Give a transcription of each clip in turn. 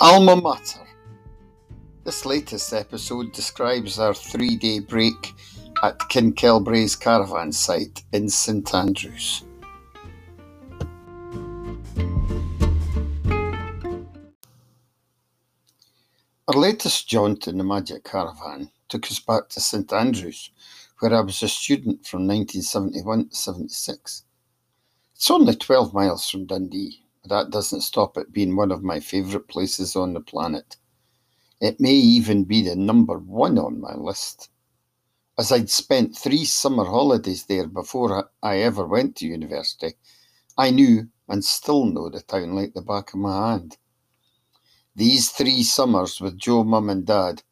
Alma Mater. This latest episode describes our three day break at Kinkell Braes caravan site in St Andrews. Our latest jaunt in the Magic Caravan took us back to St Andrews, where I was a student from 1971 to 76. It's only 12 miles from Dundee, that doesn't stop it being one of my favourite places on the planet. It may even be the number one on my list. As I'd spent three summer holidays there before I ever went to university, I knew and still know the town like the back of my hand. These three summers with Joe, Mum, and Dad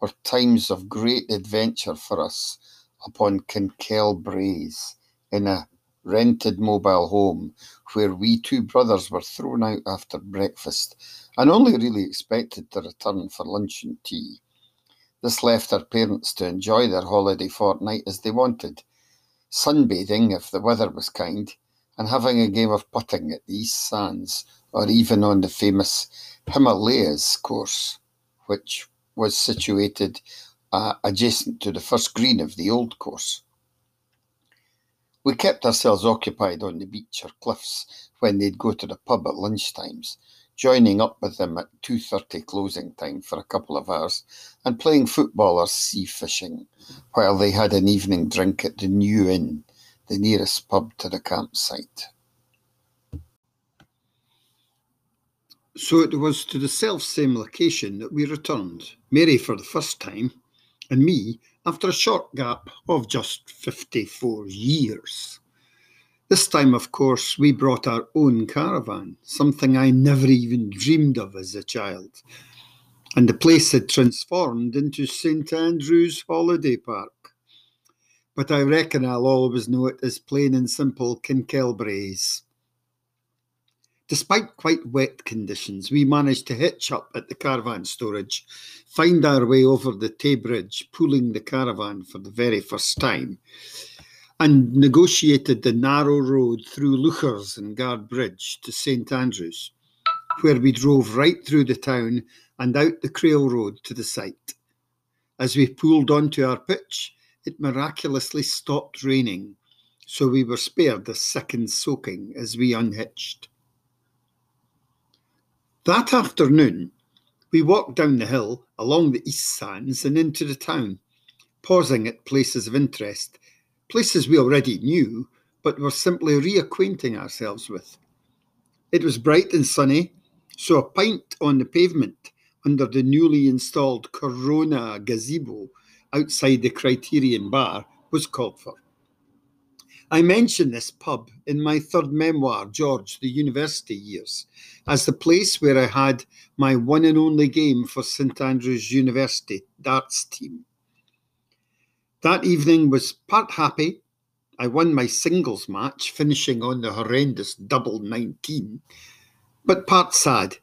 were times of great adventure for us upon Kinkell Braes in a rented mobile home where we two brothers were thrown out after breakfast and only really expected to return for lunch and tea. This left our parents to enjoy their holiday fortnight as they wanted, sunbathing if the weather was kind, and having a game of putting at the East Sands or even on the famous Himalayas course, which was situated uh, adjacent to the first green of the old course. We kept ourselves occupied on the beach or cliffs when they'd go to the pub at lunch times, joining up with them at 2.30 closing time for a couple of hours and playing football or sea fishing while they had an evening drink at the New Inn, the nearest pub to the campsite. So it was to the self same location that we returned, Mary for the first time, and me after a short gap of just 54 years. This time, of course, we brought our own caravan, something I never even dreamed of as a child. And the place had transformed into St Andrew's Holiday Park. But I reckon I'll always know it as plain and simple Kinkell Braes. Despite quite wet conditions, we managed to hitch up at the caravan storage, find our way over the Tay Bridge, pulling the caravan for the very first time, and negotiated the narrow road through Leuchars and Guardbridge to St Andrews, where we drove right through the town and out the Crail Road to the site. As we pulled onto our pitch, it miraculously stopped raining, so we were spared a second soaking as we unhitched. That afternoon, we walked down the hill, along the East Sands, and into the town, pausing at places of interest, places we already knew, but were simply reacquainting ourselves with. It was bright and sunny, so a pint on the pavement under the newly installed Corona gazebo outside the Criterion Bar was called for. I mention this pub in my third memoir, George, the University Years, as the place where I had my one and only game for St Andrews University darts team. That evening was part happy. I won my singles match, finishing on the horrendous double 19, but part sad.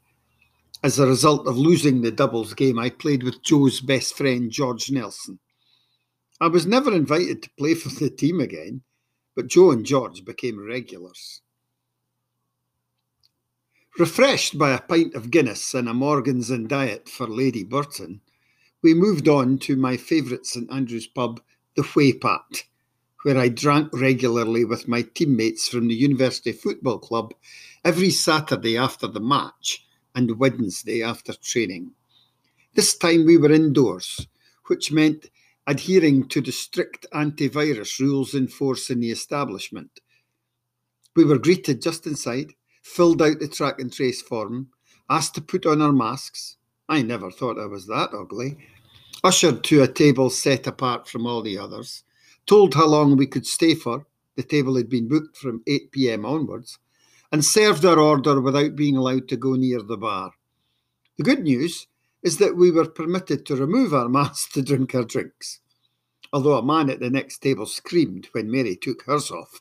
As a result of losing the doubles game, I played with Joe's best friend, George Nelson. I was never invited to play for the team again but Joe and George became regulars. Refreshed by a pint of Guinness and a Morgans and diet for Lady Burton, we moved on to my favourite St Andrew's pub, the Whey Pat, where I drank regularly with my teammates from the University Football Club every Saturday after the match and Wednesday after training. This time we were indoors, which meant adhering to the strict antivirus rules in force in the establishment. We were greeted just inside, filled out the track and trace form, asked to put on our masks. I never thought I was that ugly. Ushered to a table set apart from all the others, told how long we could stay for, the table had been booked from 8 pm onwards, and served our order without being allowed to go near the bar. The good news is that we were permitted to remove our masks to drink our drinks, although a man at the next table screamed when Mary took hers off.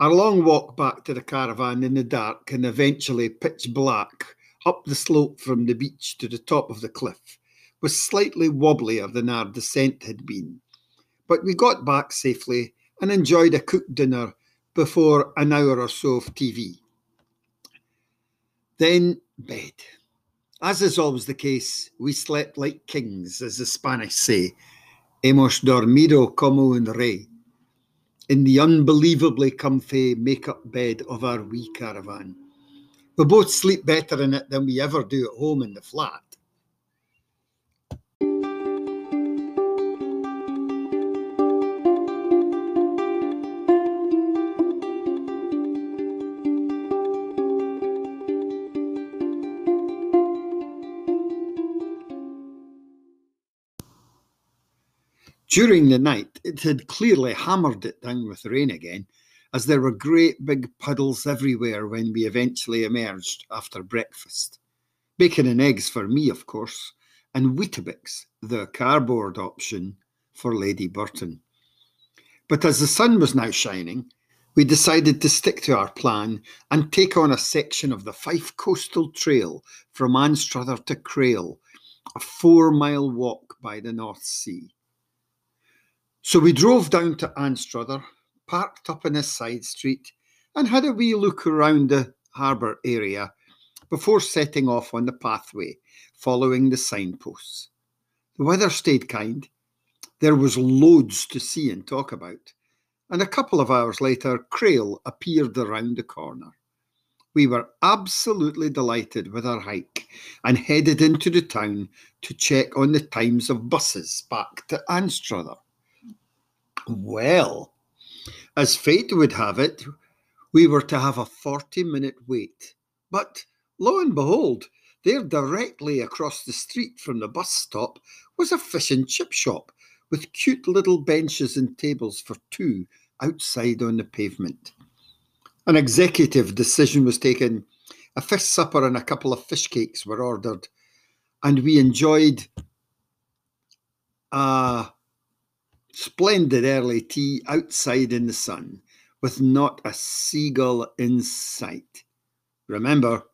Our long walk back to the caravan in the dark and eventually pitch black up the slope from the beach to the top of the cliff was slightly wobblier than our descent had been, but we got back safely and enjoyed a cooked dinner before an hour or so of TV. Then Bed. As is always the case, we slept like kings, as the Spanish say. Hemos dormido como un rey. In the unbelievably comfy make up bed of our wee caravan. We both sleep better in it than we ever do at home in the flat. During the night, it had clearly hammered it down with rain again, as there were great big puddles everywhere when we eventually emerged after breakfast. Bacon and eggs for me, of course, and Weetabix, the cardboard option, for Lady Burton. But as the sun was now shining, we decided to stick to our plan and take on a section of the Fife Coastal Trail from Anstruther to Crail, a four mile walk by the North Sea. So we drove down to Anstruther, parked up in a side street, and had a wee look around the harbour area before setting off on the pathway, following the signposts. The weather stayed kind. There was loads to see and talk about. And a couple of hours later, Crail appeared around the corner. We were absolutely delighted with our hike and headed into the town to check on the times of buses back to Anstruther. Well, as fate would have it, we were to have a 40 minute wait. But lo and behold, there directly across the street from the bus stop was a fish and chip shop with cute little benches and tables for two outside on the pavement. An executive decision was taken. A fish supper and a couple of fish cakes were ordered, and we enjoyed a Splendid early tea outside in the sun, with not a seagull in sight. Remember,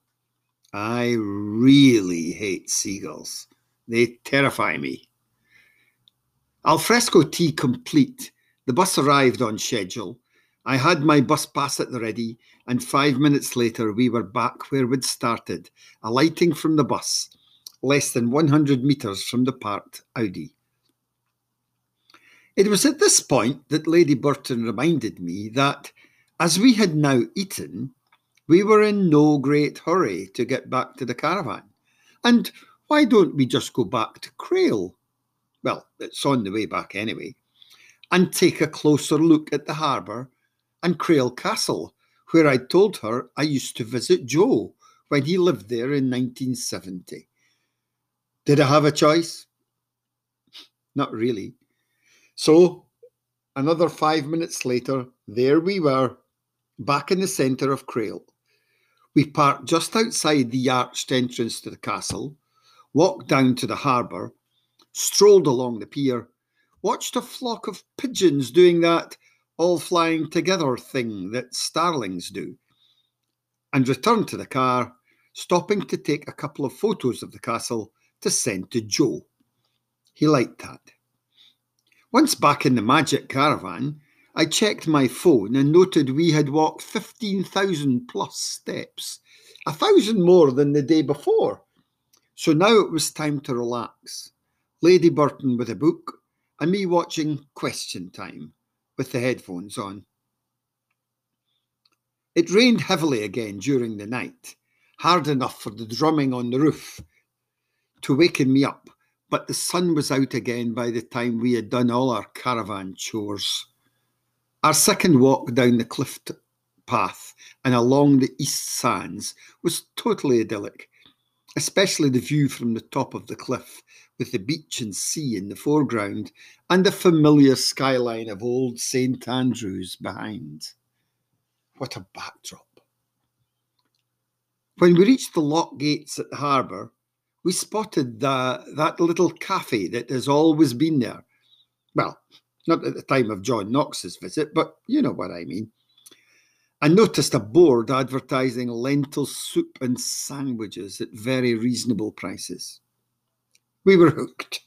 I really hate seagulls. They terrify me. Alfresco tea complete. The bus arrived on schedule. I had my bus pass at the ready, and five minutes later we were back where we'd started, alighting from the bus, less than 100 metres from the parked Audi. It was at this point that Lady Burton reminded me that, as we had now eaten, we were in no great hurry to get back to the caravan. And why don't we just go back to Crail? Well, it's on the way back anyway. And take a closer look at the harbour and Crail Castle, where I told her I used to visit Joe when he lived there in 1970. Did I have a choice? Not really. So, another five minutes later, there we were, back in the centre of Crail. We parked just outside the arched entrance to the castle, walked down to the harbour, strolled along the pier, watched a flock of pigeons doing that all flying together thing that starlings do, and returned to the car, stopping to take a couple of photos of the castle to send to Joe. He liked that. Once back in the Magic Caravan, I checked my phone and noted we had walked 15,000 plus steps, a thousand more than the day before. So now it was time to relax. Lady Burton with a book, and me watching Question Time with the headphones on. It rained heavily again during the night, hard enough for the drumming on the roof to waken me up but the sun was out again by the time we had done all our caravan chores. Our second walk down the cliff path and along the east sands was totally idyllic, especially the view from the top of the cliff with the beach and sea in the foreground and the familiar skyline of old St Andrews behind. What a backdrop. When we reached the lock gates at the harbour, we spotted the, that little cafe that has always been there. Well, not at the time of John Knox's visit, but you know what I mean. I noticed a board advertising lentil soup and sandwiches at very reasonable prices. We were hooked.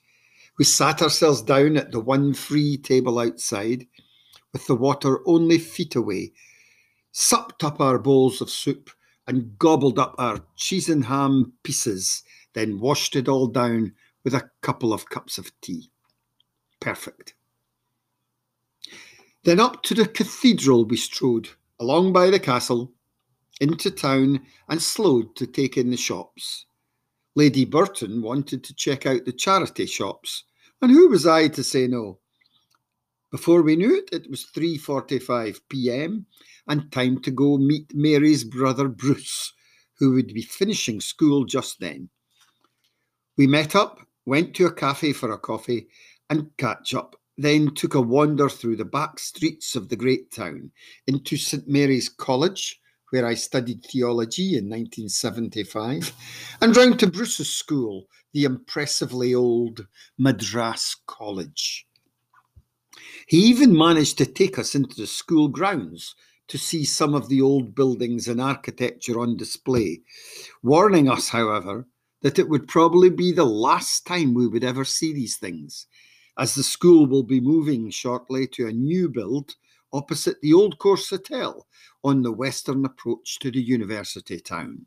We sat ourselves down at the one free table outside, with the water only feet away, supped up our bowls of soup, and gobbled up our cheese and ham pieces, then washed it all down with a couple of cups of tea. Perfect. Then up to the cathedral we strode, along by the castle, into town, and slowed to take in the shops. Lady Burton wanted to check out the charity shops, and who was I to say no? Before we knew it, it was 3:45 p.m. and time to go meet Mary's brother Bruce, who would be finishing school just then. We met up, went to a cafe for a coffee and catch up, then took a wander through the back streets of the great town into St Mary's College, where I studied theology in 1975, and round to Bruce's school, the impressively old Madras College. He even managed to take us into the school grounds to see some of the old buildings and architecture on display, warning us, however, that it would probably be the last time we would ever see these things, as the school will be moving shortly to a new build opposite the Old Course Hotel on the western approach to the university town.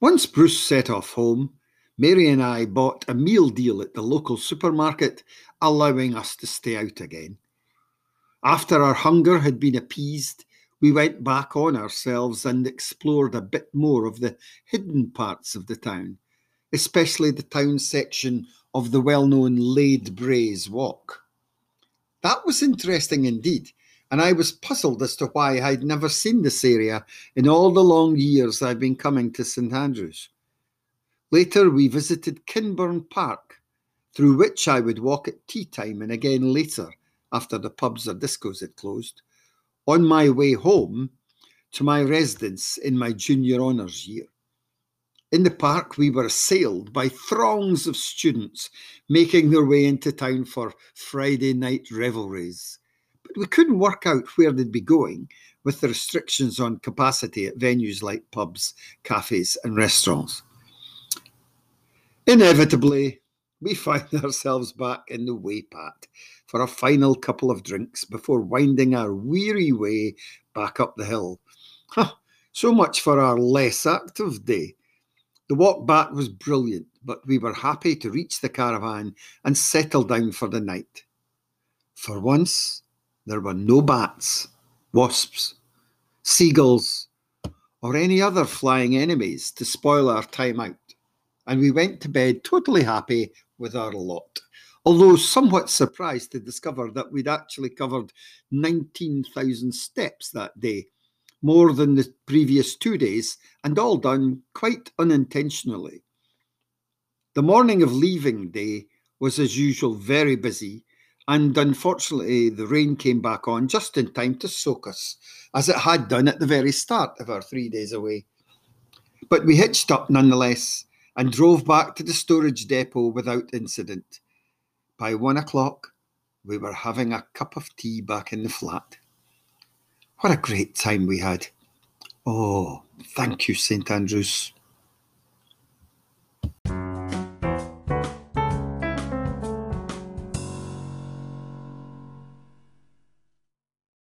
Once Bruce set off home, Mary and I bought a meal deal at the local supermarket, allowing us to stay out again. After our hunger had been appeased, we went back on ourselves and explored a bit more of the hidden parts of the town, especially the town section of the well known Lade Braes Walk. That was interesting indeed, and I was puzzled as to why I'd never seen this area in all the long years I've been coming to St Andrews. Later, we visited Kinburn Park, through which I would walk at tea time and again later after the pubs or discos had closed, on my way home to my residence in my junior honours year. In the park, we were assailed by throngs of students making their way into town for Friday night revelries. But we couldn't work out where they'd be going with the restrictions on capacity at venues like pubs, cafes, and restaurants. Inevitably, we find ourselves back in the Whey Pat for a final couple of drinks before winding our weary way back up the hill. Huh, so much for our less active day. The walk back was brilliant, but we were happy to reach the caravan and settle down for the night. For once, there were no bats, wasps, seagulls, or any other flying enemies to spoil our time out, and we went to bed totally happy with our lot. Although somewhat surprised to discover that we'd actually covered 19,000 steps that day more than the previous two days, and all done quite unintentionally. The morning of leaving day was, as usual, very busy, and unfortunately, the rain came back on just in time to soak us, as it had done at the very start of our three days away. But we hitched up nonetheless and drove back to the storage depot without incident. By one o'clock, we were having a cup of tea back in the flat. What a great time we had. Oh, thank you, St. Andrews.